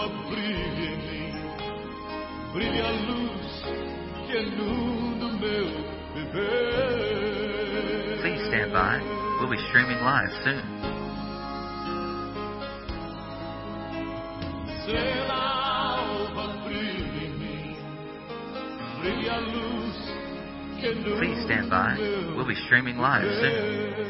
Estrela alva brilha em mim, brilha a luz que inunda o meu viver. Please stand by. We'll be streaming live soon. Estrela alva brilha em mim, brilha a luz que inunda Please stand by. We'll be streaming live soon.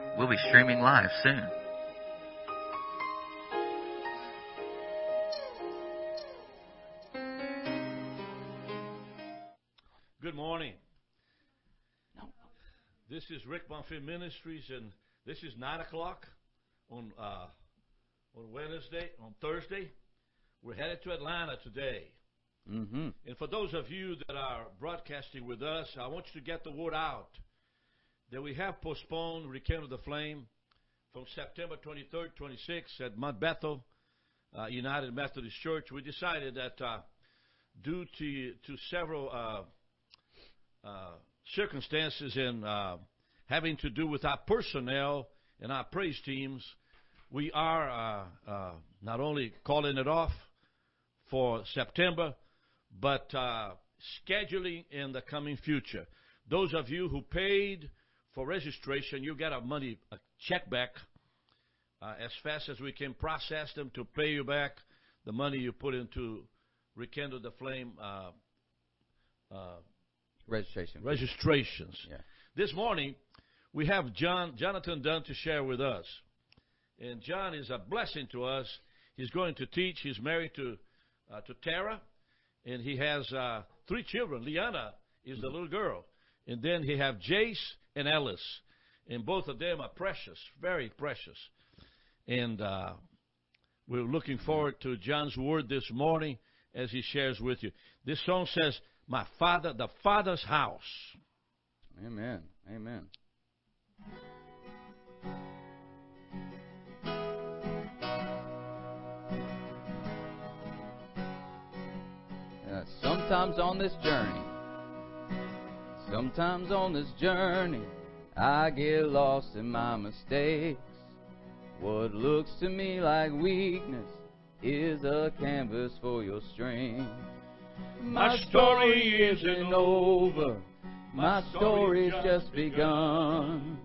We'll be streaming live soon. Good morning. This is Rick Bonfim Ministries, and this is nine o'clock on uh, on Wednesday, on Thursday. We're headed to Atlanta today. Mm-hmm. And for those of you that are broadcasting with us, I want you to get the word out that we have postponed Rekindle the Flame from September 23rd, 26th at Mount Bethel uh, United Methodist Church. We decided that uh, due to to several uh, uh, circumstances and uh, having to do with our personnel and our praise teams, we are not only calling it off for September, but scheduling in the coming future. Those of you who paid for registration, you get a money a check back uh, as fast as we can process them to pay you back the money you put into rekindle the flame uh, uh, Registration. registrations. Yeah. This morning we have John Johnathan Dunn to share with us, and John is a blessing to us. He's going to teach. He's married to uh, to Tara, and he has uh, three children. Liana is the little girl, and then he have Jace and Ellis, and both of them are precious, very precious, and uh, we're looking forward to John's word this morning as he shares with you. This song says, "My Father, the Father's house." Amen. Amen. Sometimes on this journey, sometimes on this journey, I get lost in my mistakes. What looks to me like weakness is a canvas for your strength. My story isn't over. My story's just begun.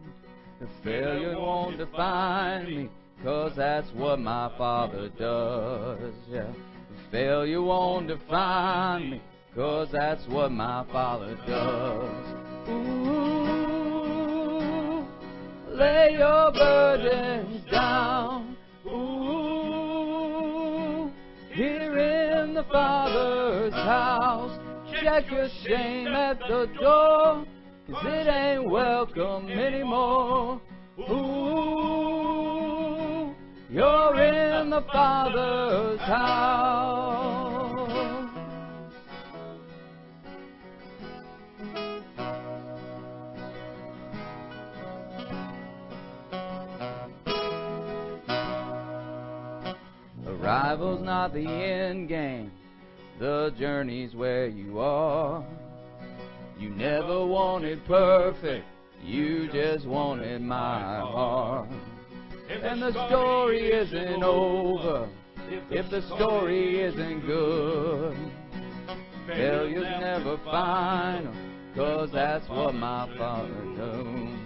The failure won't define me, cause that's what my father does. Yeah. The failure won't define me, cause that's what my father does. Ooh, lay your burdens down. Ooh, here in the Father's house. Check your shame at the door, cause it ain't welcome anymore. Ooh, you're in the Father's house. Not the uh. end game, the journey's where you are. You never wanted perfect, you just wanted my heart. And the story isn't over if the story isn't good. Failure's never final, cause that's what my father knew.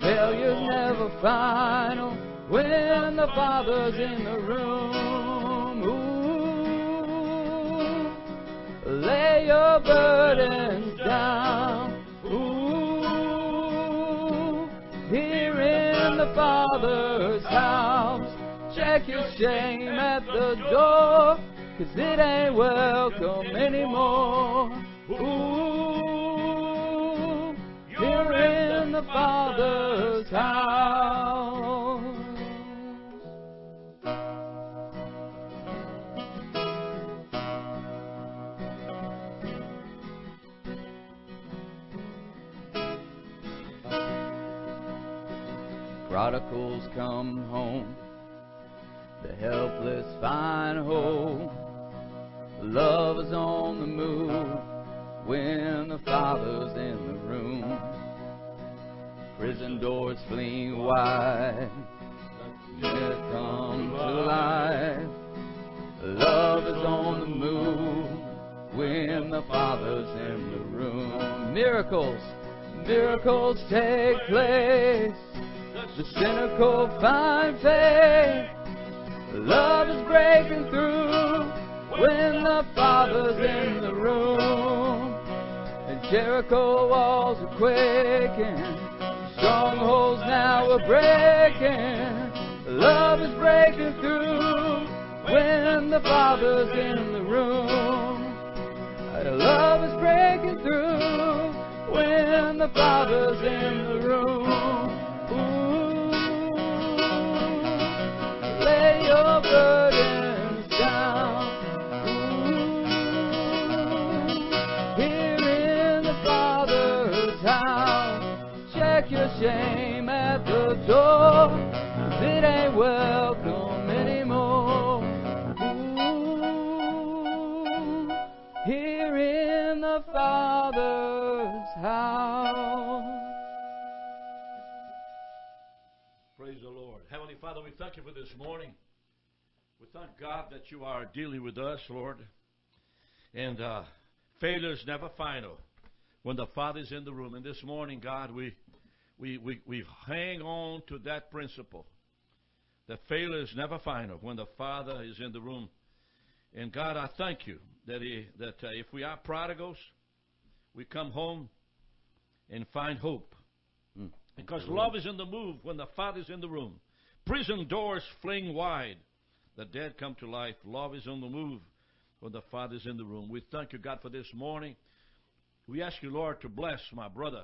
Failure's never final when the Father's in the room. Lay your burdens down. Ooh, here in the Father's house. Check your shame at the door, cause it ain't welcome anymore. Ooh, here in the Father's house. Prodigals come home, the helpless find hope. Love is on the move when the Father's in the room. Prison doors fling wide, death come to life. Love is on the move when the Father's in the room. Miracles, miracles take place. The cynical find faith. Love is breaking through when the Father's in the room. And Jericho walls are quaking. Strongholds now are breaking. Love is breaking through when the Father's in the room. Love is breaking through when the Father's in the room. Door. 'cause it ain't welcome anymore. Ooh, here in the Father's house. Praise the Lord. Heavenly Father, we thank you for this morning. We thank God that you are dealing with us, Lord. And uh, failure's never final when the Father's in the room. And this morning, God, we, we, we, we hang on to that principle. That failure is never final when the Father is in the room. And God, I thank you that, he, that uh, if we are prodigals, we come home and find hope. Mm. Because love is in the move when the Father is in the room. Prison doors fling wide. The dead come to life. Love is on the move when the Father is in the room. We thank you, God, for this morning. We ask you, Lord, to bless my brother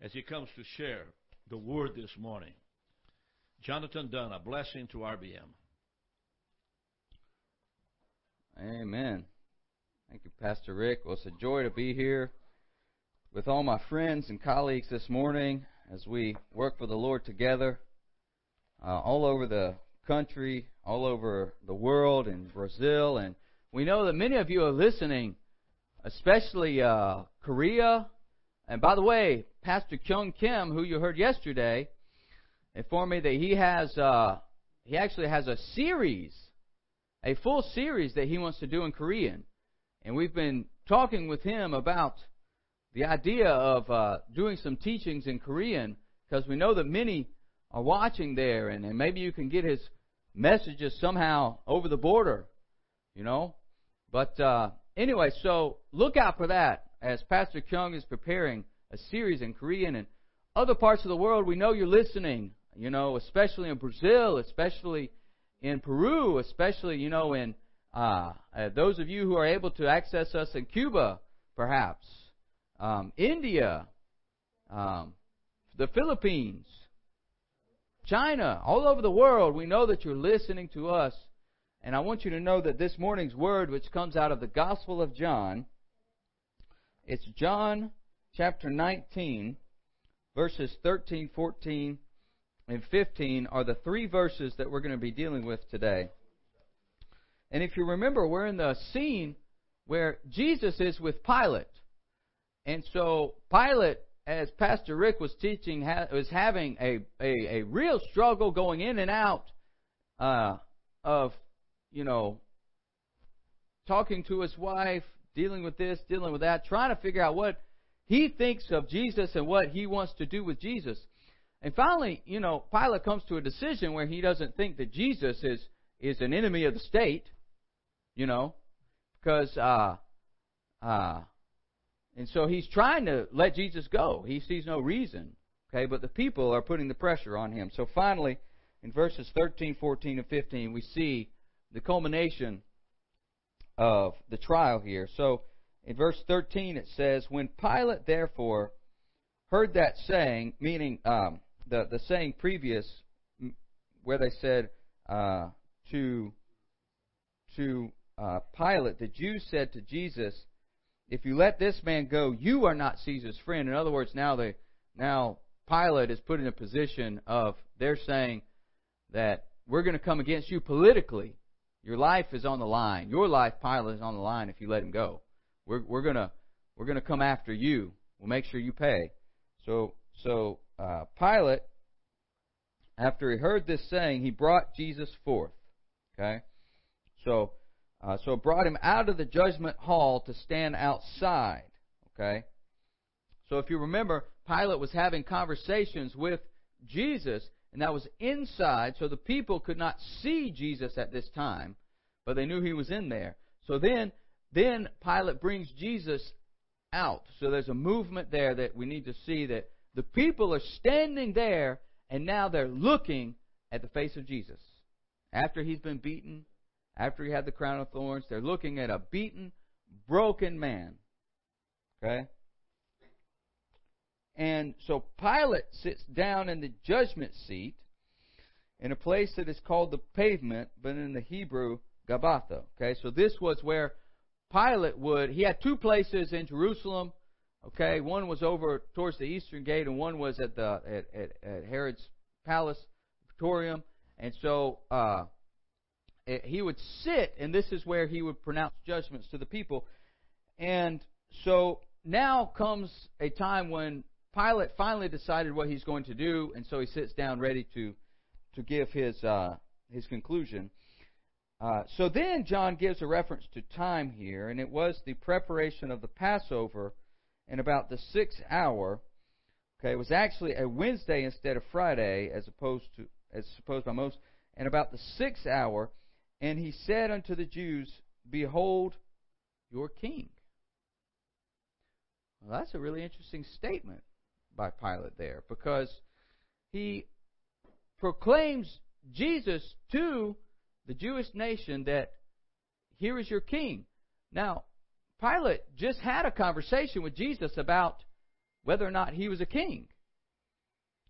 as he comes to share the word this morning. Johnathan Dunn, a blessing to RBM. Amen. Thank you, Pastor Rick. Well, it's a joy to be here with all my friends and colleagues this morning as we work for the Lord together uh, all over the country, all over the world, in Brazil. And we know that many of you are listening, especially uh, Korea. And by the way, Pastor Kyung Kim, who you heard yesterday, informed me that he has uh, he actually has a series, a full series that he wants to do in Korean, and we've been talking with him about the idea of uh, doing some teachings in Korean because we know that many are watching there, and, and maybe you can get his messages somehow over the border, you know. But uh, anyway, so look out for that as Pastor Kyung is preparing a series in Korean and other parts of the world. We know you're listening, you know, especially in Brazil, especially in Peru, especially you know in uh, uh, those of you who are able to access us in Cuba, perhaps um, India, um, the Philippines, China, all over the world. We know that you're listening to us. And I want you to know that this morning's word, which comes out of the Gospel of John, it's John chapter 19, verses 13, 14, and 15 are the three verses that we're going to be dealing with today. And if you remember, we're in the scene where Jesus is with Pilate. And so Pilate, as Pastor Rick was teaching, was having a, a, a real struggle going in and out uh, of, you know, talking to his wife, dealing with this, dealing with that, trying to figure out what he thinks of Jesus and what he wants to do with Jesus. and finally, you know, Pilate comes to a decision where he doesn't think that Jesus is is an enemy of the state, you know, because uh, uh, and so he's trying to let Jesus go. He sees no reason, okay, but the people are putting the pressure on him. So finally, in verses 13, 14, and 15, we see the culmination of the trial here. So in verse 13 it says, When Pilate therefore heard that saying, meaning um, the, the saying previous, where they said uh, to, to uh, Pilate, the Jews said to Jesus, If you let this man go, you are not Caesar's friend. In other words, now they, now Pilate is put in a position of they're saying that we're going to come against you politically your life is on the line. Your life, Pilate, is on the line if you let him go. We're, we're gonna we're gonna come after you. We'll make sure you pay. So so uh, Pilate, after he heard this saying, he brought Jesus forth. Okay, so uh, so brought him out of the judgment hall to stand outside. Okay, so if you remember, Pilate was having conversations with Jesus and that was inside, so the people could not see Jesus at this time, but they knew he was in there. So then, then Pilate brings Jesus out. So there's a movement there that we need to see that the people are standing there, and now they're looking at the face of Jesus. After he's been beaten, after he had the crown of thorns, they're looking at a beaten, broken man. Okay? And so Pilate sits down in the judgment seat in a place that is called the pavement, but in the Hebrew, Gabbatha. Okay, so this was where Pilate would, he had two places in Jerusalem. Okay, one was over towards the eastern gate, and one was at the at, at, at Herod's palace, Praetorium. And so uh, it, he would sit, and this is where he would pronounce judgments to the people. And so now comes a time when Pilate finally decided what he's going to do, and so he sits down ready to to give his uh, his conclusion. Uh, so then John gives a reference to time here, and it was the preparation of the Passover in about the sixth hour. Okay, it was actually a Wednesday instead of Friday, as opposed to as supposed by most, and about the sixth hour. And he said unto the Jews, Behold your king. Well, that's a really interesting statement by Pilate there because he proclaims Jesus to the Jewish nation that here is your king. Now, Pilate just had a conversation with Jesus about whether or not he was a king.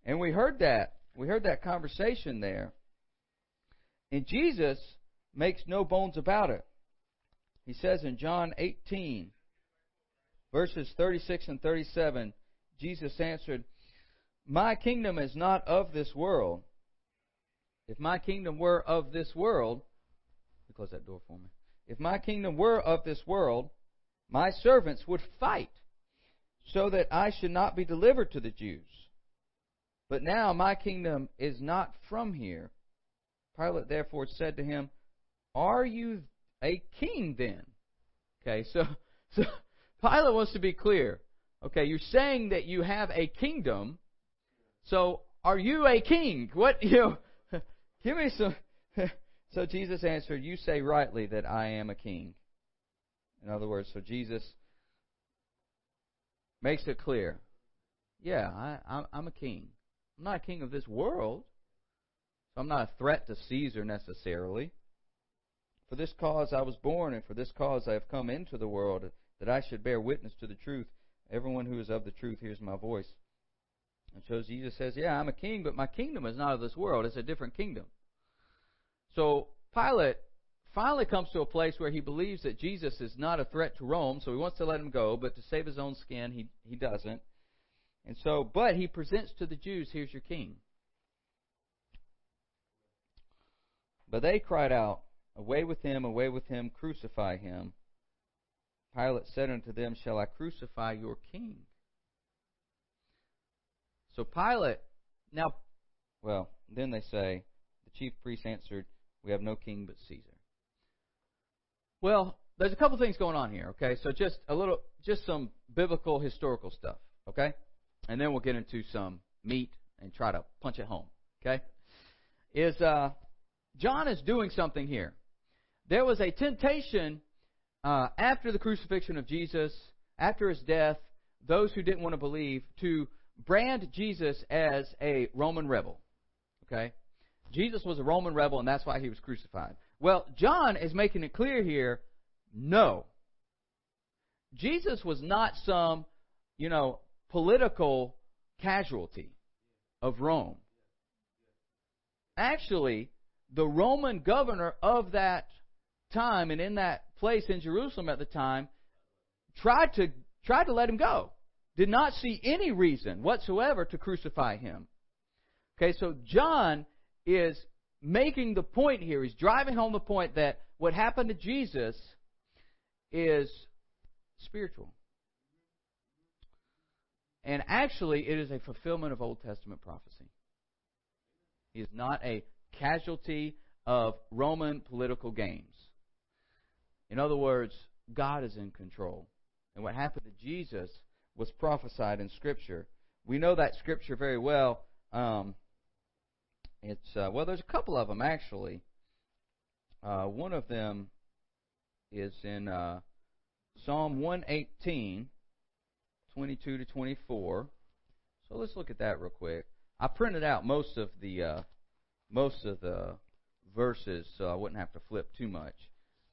And we heard that. We heard that conversation there. And Jesus makes no bones about it. He says in John 18, verses 36 and 37, Jesus answered, My kingdom is not of this world. If my kingdom were of this world, close that door for me. If my kingdom were of this world, my servants would fight so that I should not be delivered to the Jews. But now my kingdom is not from here. Pilate therefore said to him, Are you a king then? Okay, so, so Pilate wants to be clear. Okay, you're saying that you have a kingdom. So are you a king? What you know? Give me some. so Jesus answered, "You say rightly that I am a king." In other words, so Jesus makes it clear. Yeah, I, I'm a king. I'm not a king of this world. So I'm not a threat to Caesar necessarily. For this cause I was born, and for this cause I have come into the world, that I should bear witness to the truth. Everyone who is of the truth hears my voice. And so Jesus says, Yeah, I'm a king, but my kingdom is not of this world. It's a different kingdom. So Pilate finally comes to a place where he believes that Jesus is not a threat to Rome, so he wants to let him go, but to save his own skin, he, he doesn't. And so, but he presents to the Jews, Here's your king. But they cried out, Away with him, away with him, crucify him. Pilate said unto them, Shall I crucify your king? So Pilate, now, well, then they say, the chief priests answered, We have no king but Caesar. Well, there's a couple things going on here, okay? So just a little, just some biblical historical stuff, okay? And then we'll get into some meat and try to punch it home. Okay? Is uh, John is doing something here. There was a temptation uh, after the crucifixion of Jesus, after his death, those who didn't want to believe, to brand Jesus as a Roman rebel. Okay? Jesus was a Roman rebel, and that's why he was crucified. Well, John is making it clear here no. Jesus was not some, you know, political casualty of Rome. Actually, the Roman governor of that time and in that place in Jerusalem at the time tried to tried to let him go. Did not see any reason whatsoever to crucify him. Okay, so John is making the point here. He's driving home the point that what happened to Jesus is spiritual. And actually, it is a fulfillment of Old Testament prophecy. He is not a casualty of Roman political games. In other words, God is in control. And what happened to Jesus was prophesied in Scripture. We know that Scripture very well. Um, it's uh, well, there's a couple of them actually. Uh, one of them is in uh, Psalm 118, 22 to 24. So let's look at that real quick. I printed out most of the uh, most of the verses, so I wouldn't have to flip too much.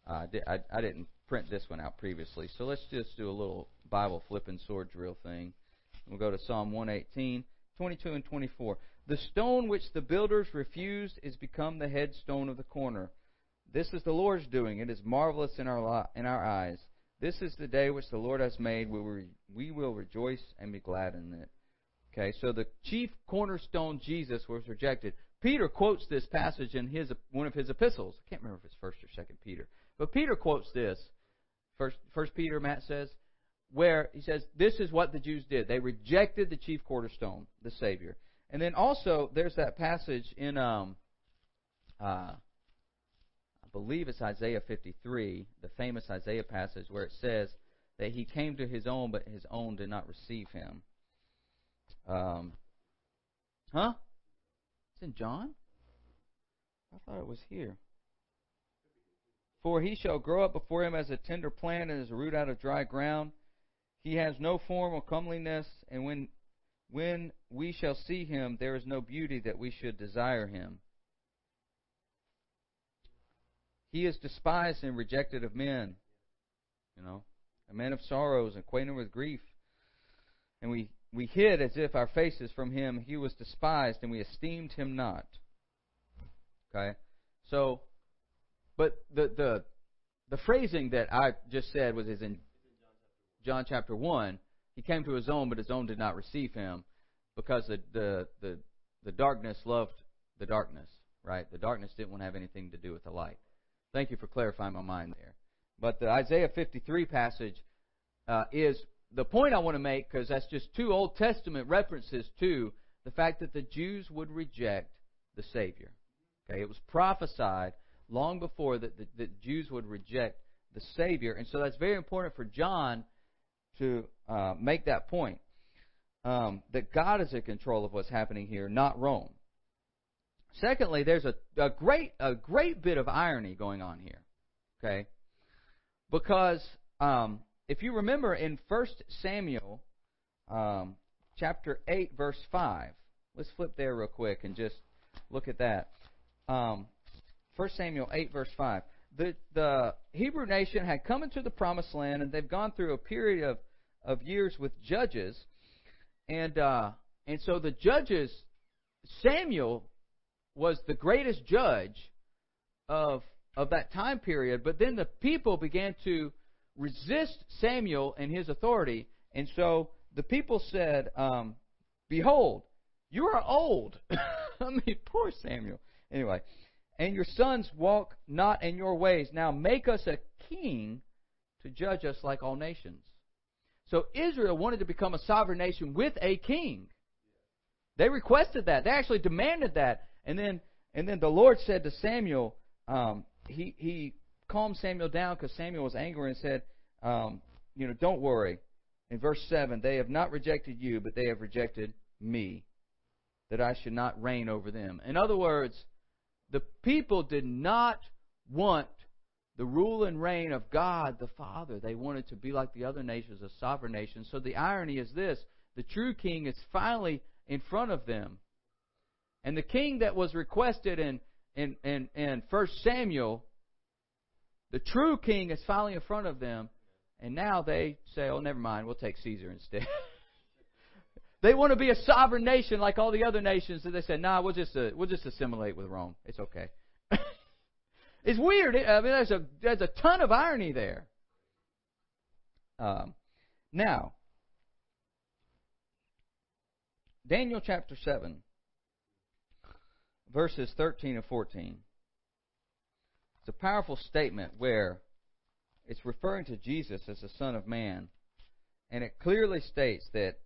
Uh, I, I didn't print this one out previously, so let's just do a little Bible flipping sword drill thing. We'll go to Psalm 118, 22 and 24. The stone which the builders refused is become the headstone of the corner. This is the Lord's doing. It is marvelous in our in our eyes. This is the day which the Lord has made. We will, we will rejoice and be glad in it. Okay, so the chief cornerstone, Jesus, was rejected. Peter quotes this passage in his one of his epistles. I can't remember if it's First or Second Peter, but Peter quotes this. First, First Peter, Matt says, where he says, "This is what the Jews did. They rejected the chief cornerstone, the Savior." And then also there's that passage in um, uh, I believe it's Isaiah 53, the famous Isaiah passage where it says that he came to his own, but his own did not receive him. Um, huh? It's in John? I thought it was here. For he shall grow up before him as a tender plant and as a root out of dry ground. He has no form or comeliness, and when when we shall see him, there is no beauty that we should desire him. He is despised and rejected of men. You know, a man of sorrows, acquainted with grief. And we, we hid as if our faces from him. He was despised, and we esteemed him not. Okay? So, but the, the, the phrasing that I just said was is in John chapter 1. He came to his own, but his own did not receive him because the, the, the, the darkness loved the darkness, right? The darkness didn't want to have anything to do with the light. Thank you for clarifying my mind there. But the Isaiah 53 passage uh, is the point I want to make because that's just two Old Testament references to the fact that the Jews would reject the Savior. Okay, it was prophesied long before that the, Jews would reject the Savior, and so that's very important for John to uh, make that point um, that God is in control of what's happening here, not Rome. Secondly, there's a, a great a great bit of irony going on here. Okay? Because um, if you remember in 1 Samuel um, chapter 8, verse 5, let's flip there real quick and just look at that. Um, 1 Samuel 8, verse 5. The, the Hebrew nation had come into the promised land, and they've gone through a period of, of years with judges. And, uh, and so the judges, Samuel was the greatest judge of, of that time period. But then the people began to resist Samuel and his authority. And so the people said, um, Behold, you are old. I mean, poor Samuel. Anyway, and your sons walk not in your ways. Now make us a king to judge us like all nations. So Israel wanted to become a sovereign nation with a king. They requested that. They actually demanded that. And then, and then the Lord said to Samuel, um, he he calmed Samuel down because Samuel was angry and said, um, you know, don't worry. In verse seven, they have not rejected you, but they have rejected me, that I should not reign over them. In other words, the people did not want the rule and reign of God the Father. They wanted to be like the other nations, a sovereign nation. So the irony is this the true king is finally in front of them. And the king that was requested in, in, in, in 1 Samuel, the true king is finally in front of them. And now they say, oh, never mind, we'll take Caesar instead. they want to be a sovereign nation like all the other nations. So they said, nah, we'll just, uh, we'll just assimilate with Rome. It's okay. It's weird. I mean, there's a there's a ton of irony there. Um, now, Daniel chapter seven, verses thirteen and fourteen. It's a powerful statement where it's referring to Jesus as the Son of Man, and it clearly states that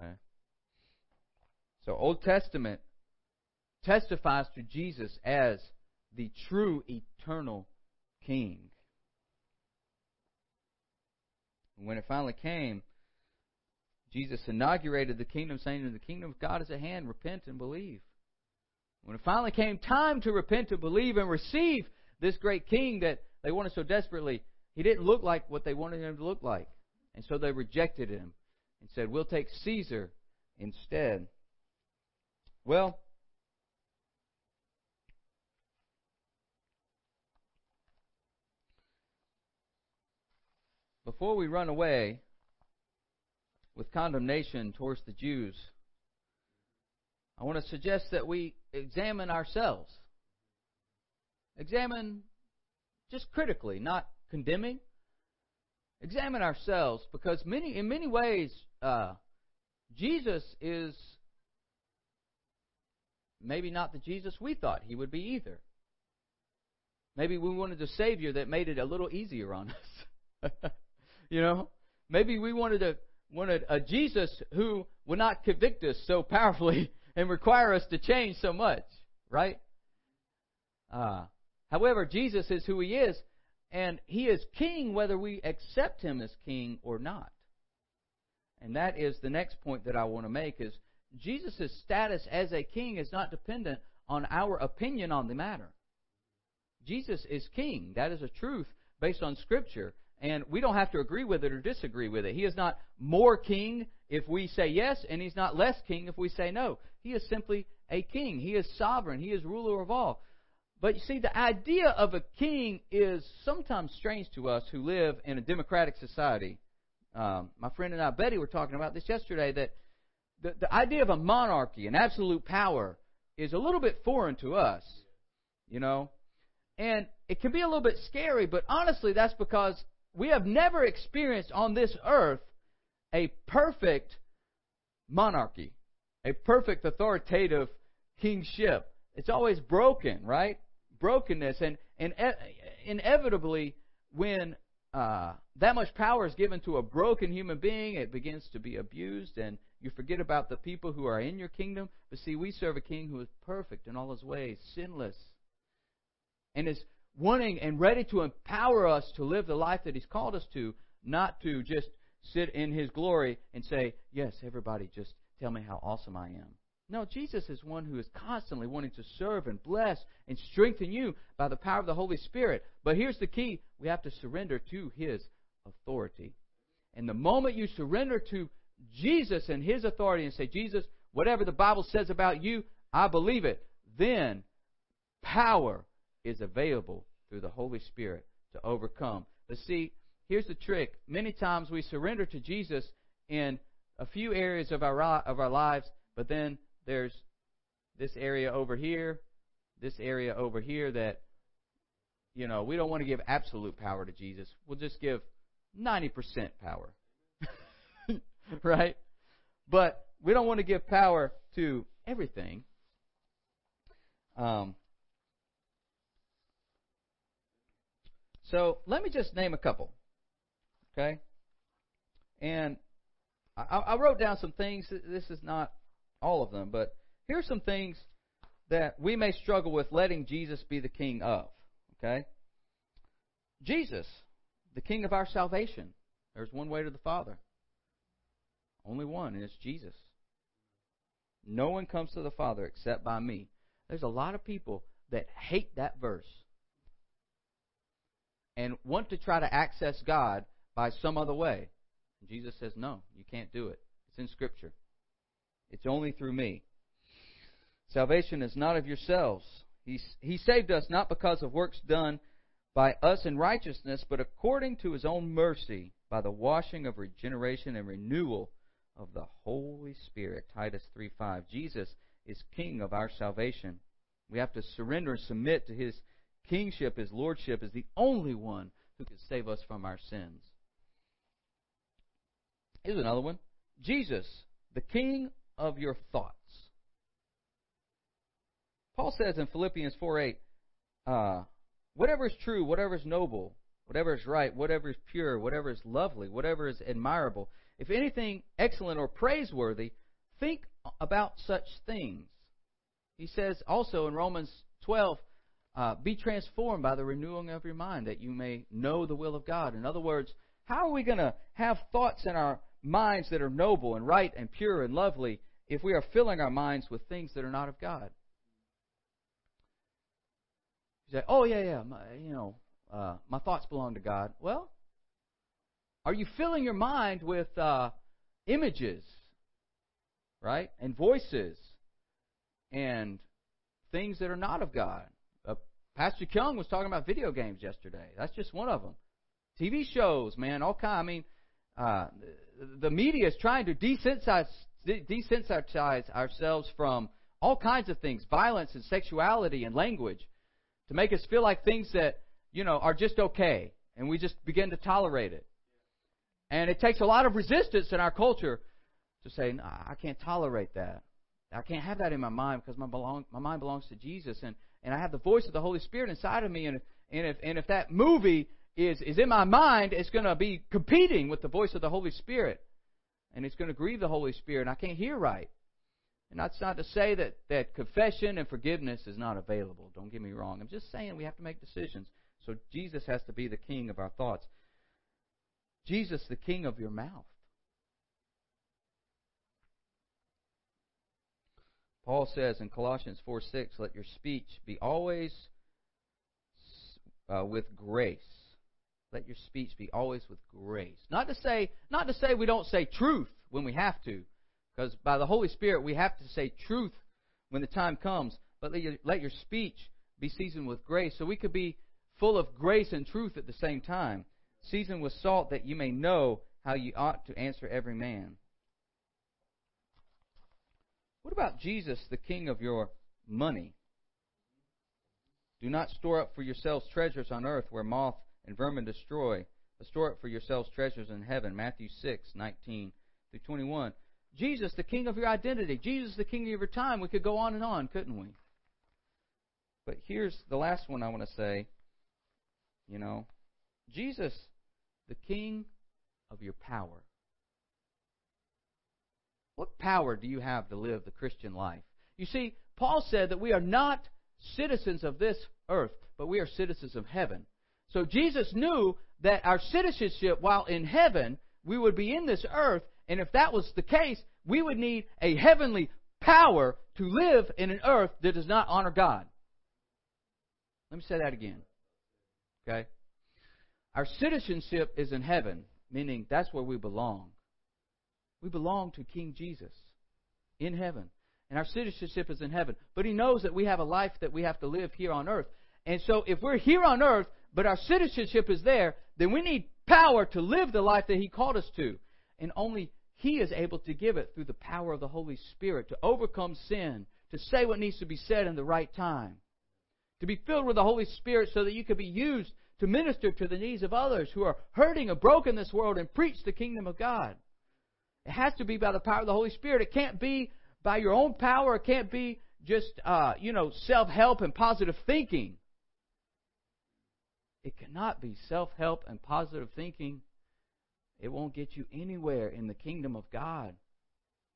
Okay? So, Old Testament testifies to Jesus as the true eternal King. When it finally came, Jesus inaugurated the kingdom, saying, The kingdom of God is at hand. Repent and believe. When it finally came time to repent to believe and receive this great king that they wanted so desperately, he didn't look like what they wanted him to look like. And so they rejected him and said, We'll take Caesar instead. Well, before we run away with condemnation towards the Jews, I want to suggest that we examine ourselves. Examine just critically, not condemning. Examine ourselves because many, in many ways, uh, Jesus is maybe not the Jesus we thought he would be either. Maybe we wanted a Savior that made it a little easier on us. You know, maybe we wanted a wanted a Jesus who would not convict us so powerfully and require us to change so much, right? Uh, however, Jesus is who He is, and He is King whether we accept Him as King or not. And that is the next point that I want to make is Jesus' status as a king is not dependent on our opinion on the matter. Jesus is king. That is a truth based on Scripture. And we don't have to agree with it or disagree with it. He is not more king if we say yes, and he's not less king if we say no. He is simply a king. He is sovereign. He is ruler of all. But you see, the idea of a king is sometimes strange to us who live in a democratic society. Um, my friend and I, Betty, were talking about this yesterday that the, the idea of a monarchy, an absolute power, is a little bit foreign to us. You know? And it can be a little bit scary, but honestly, that's because we have never experienced on this earth a perfect monarchy, a perfect authoritative kingship. It's always broken, right? Brokenness. And, and inevitably, when uh, that much power is given to a broken human being, it begins to be abused, and you forget about the people who are in your kingdom. But see, we serve a king who is perfect in all his ways, sinless, and is wanting and ready to empower us to live the life that He's called us to, not to just sit in His glory and say, Yes, everybody, just tell me how awesome I am. No, Jesus is one who is constantly wanting to serve and bless and strengthen you by the power of the Holy Spirit. But here's the key we have to surrender to His authority. And the moment you surrender to Jesus and His authority and say, Jesus, whatever the Bible says about you, I believe it, then power is available through the Holy Spirit to overcome. But see, here's the trick. Many times we surrender to Jesus in a few areas of our of our lives, but then there's this area over here, this area over here that you know, we don't want to give absolute power to Jesus. We'll just give 90% power. right? But we don't want to give power to everything. Um, so let me just name a couple. Okay? And I, I wrote down some things. This is not all of them, but here's some things that we may struggle with letting Jesus be the king of. Okay? Jesus, the king of our salvation. There's one way to the Father. Only one, and it's Jesus. No one comes to the Father except by me. There's a lot of people that hate that verse and want to try to access God by some other way. Jesus says, No, you can't do it. It's in Scripture. It's only through me. Salvation is not of yourselves. He, he saved us not because of works done by us in righteousness, but according to his own mercy, by the washing of regeneration and renewal of the Holy Spirit. Titus 3:5. Jesus is king of our salvation. We have to surrender and submit to his kingship, his lordship is the only one who can save us from our sins. Here's another one. Jesus, the king of your thoughts. Paul says in Philippians 4:8, uh, whatever is true, whatever is noble, whatever is right, whatever is pure, whatever is lovely, whatever is admirable, if anything excellent or praiseworthy, think about such things. He says also in Romans 12, uh, be transformed by the renewing of your mind that you may know the will of God. In other words, how are we going to have thoughts in our minds that are noble and right and pure and lovely if we are filling our minds with things that are not of God? You say, oh, yeah, yeah, my, you know, uh, my thoughts belong to God. Well, are you filling your mind with uh, images, right? And voices and things that are not of God? Uh, Pastor Kyung was talking about video games yesterday. That's just one of them. TV shows, man, all kind. I mean, uh, the media is trying to desensitize, desensitize ourselves from all kinds of things, violence and sexuality and language, to make us feel like things that you know are just okay, and we just begin to tolerate it. And it takes a lot of resistance in our culture to say, no, I can't tolerate that. I can't have that in my mind because my, belong, my mind belongs to Jesus. And, and I have the voice of the Holy Spirit inside of me. And, and, if, and if that movie is, is in my mind, it's going to be competing with the voice of the Holy Spirit. And it's going to grieve the Holy Spirit. And I can't hear right. And that's not to say that, that confession and forgiveness is not available. Don't get me wrong. I'm just saying we have to make decisions. So Jesus has to be the king of our thoughts. Jesus the king of your mouth. Paul says in Colossians 4 6, let your speech be always uh, with grace. Let your speech be always with grace. Not to say, not to say we don't say truth when we have to, because by the Holy Spirit we have to say truth when the time comes. But let your, let your speech be seasoned with grace, so we could be full of grace and truth at the same time. Seasoned with salt that you may know how you ought to answer every man. What about Jesus, the King of your money? Do not store up for yourselves treasures on earth where moth and vermin destroy, but store up for yourselves treasures in heaven. Matthew 6, 19 through 21. Jesus, the King of your identity. Jesus, the King of your time. We could go on and on, couldn't we? But here's the last one I want to say. You know, Jesus, the king of your power. What power do you have to live the Christian life? You see, Paul said that we are not citizens of this earth, but we are citizens of heaven. So Jesus knew that our citizenship while in heaven, we would be in this earth, and if that was the case, we would need a heavenly power to live in an earth that does not honor God. Let me say that again. Okay? Our citizenship is in heaven, meaning that's where we belong. We belong to King Jesus in heaven. And our citizenship is in heaven. But he knows that we have a life that we have to live here on earth. And so if we're here on earth, but our citizenship is there, then we need power to live the life that he called us to. And only he is able to give it through the power of the Holy Spirit to overcome sin, to say what needs to be said in the right time, to be filled with the Holy Spirit so that you can be used to minister to the needs of others who are hurting or broken in this world and preach the kingdom of God. It has to be by the power of the Holy Spirit. It can't be by your own power. It can't be just, uh, you know, self help and positive thinking. It cannot be self help and positive thinking. It won't get you anywhere in the kingdom of God.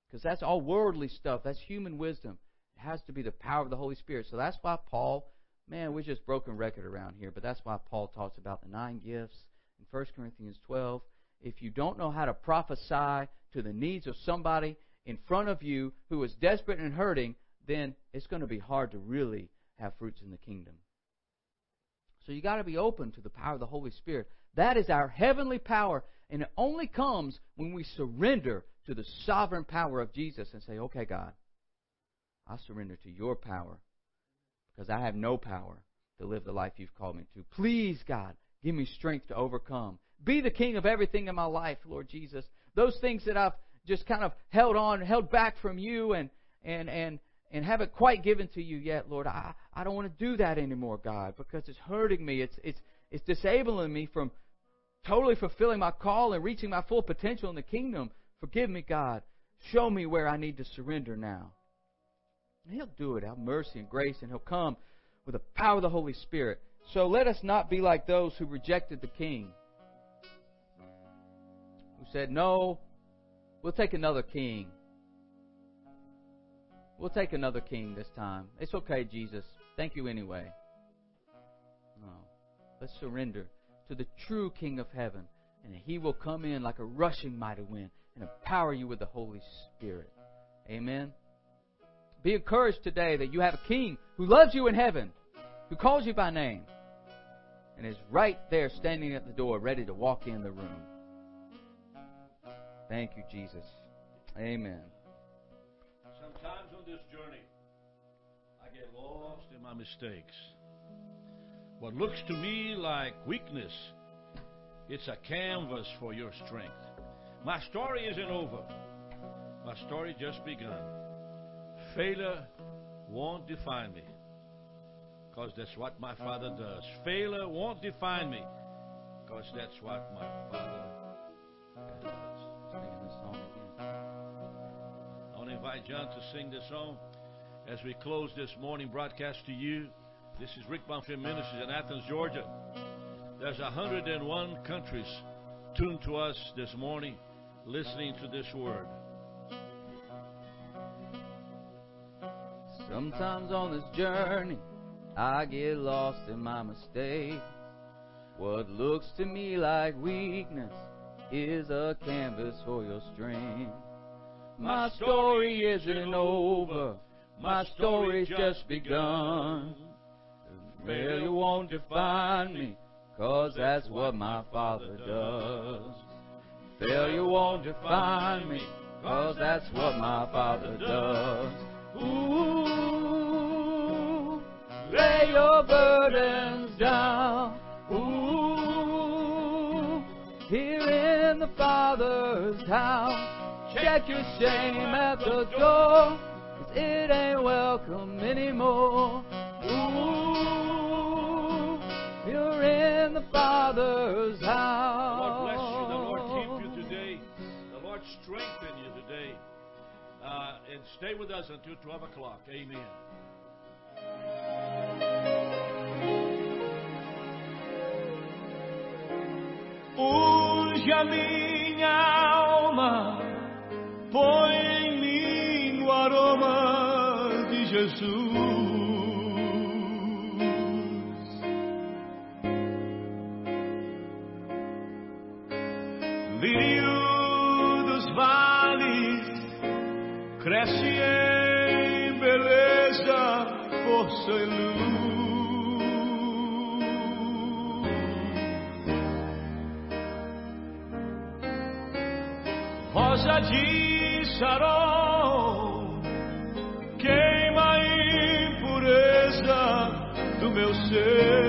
Because that's all worldly stuff. That's human wisdom. It has to be the power of the Holy Spirit. So that's why Paul, man, we're just broken record around here, but that's why Paul talks about the nine gifts in 1 Corinthians 12. If you don't know how to prophesy to the needs of somebody in front of you who is desperate and hurting, then it's going to be hard to really have fruits in the kingdom. So you got to be open to the power of the Holy Spirit. That is our heavenly power, and it only comes when we surrender to the sovereign power of Jesus and say, "Okay, God, I surrender to your power because I have no power to live the life you've called me to. Please, God, give me strength to overcome. Be the king of everything in my life, Lord Jesus. Those things that I've just kind of held on, held back from you and and and and haven't quite given to you yet, Lord. I, I don't want to do that anymore, God, because it's hurting me. It's it's it's disabling me from totally fulfilling my call and reaching my full potential in the kingdom. Forgive me, God. Show me where I need to surrender now. And He'll do it out of mercy and grace, and He'll come with the power of the Holy Spirit. So let us not be like those who rejected the king, who said, No, we'll take another king. We'll take another king this time. It's okay, Jesus. Thank you anyway. No. Let's surrender to the true King of heaven, and He will come in like a rushing mighty wind and empower you with the Holy Spirit. Amen. Be encouraged today that you have a King who loves you in heaven, who calls you by name, and is right there standing at the door, ready to walk in the room. Thank you, Jesus. Amen. This journey, I get lost in my mistakes. What looks to me like weakness, it's a canvas for your strength. My story isn't over. My story just begun. Failure won't define me. Because that's what my father does. Failure won't define me. Because that's what my father does. Invite John to sing this song as we close this morning broadcast to you. This is Rick Bonfim Ministries in Athens, Georgia. There's 101 countries tuned to us this morning, listening to this word. Sometimes on this journey, I get lost in my mistakes. What looks to me like weakness is a canvas for your strength. My story isn't over, my story's just begun. Failure won't define me, cause that's what my Father does. Failure won't define me, cause that's what my Father does. Ooh, lay your burdens down. Ooh, here in the Father's house. Check your shame at the door, 'cause it ain't welcome anymore. Ooh, you're in the Father's house. Lord bless you. The Lord keep you today. The Lord strengthen you today. Uh, and stay with us until 12 o'clock. Amen. Unge a minha alma, põe em mim o aroma de Jesus. Lírio dos vales, cresce em beleza, força e luz. Sharon, queima a impureza do meu ser.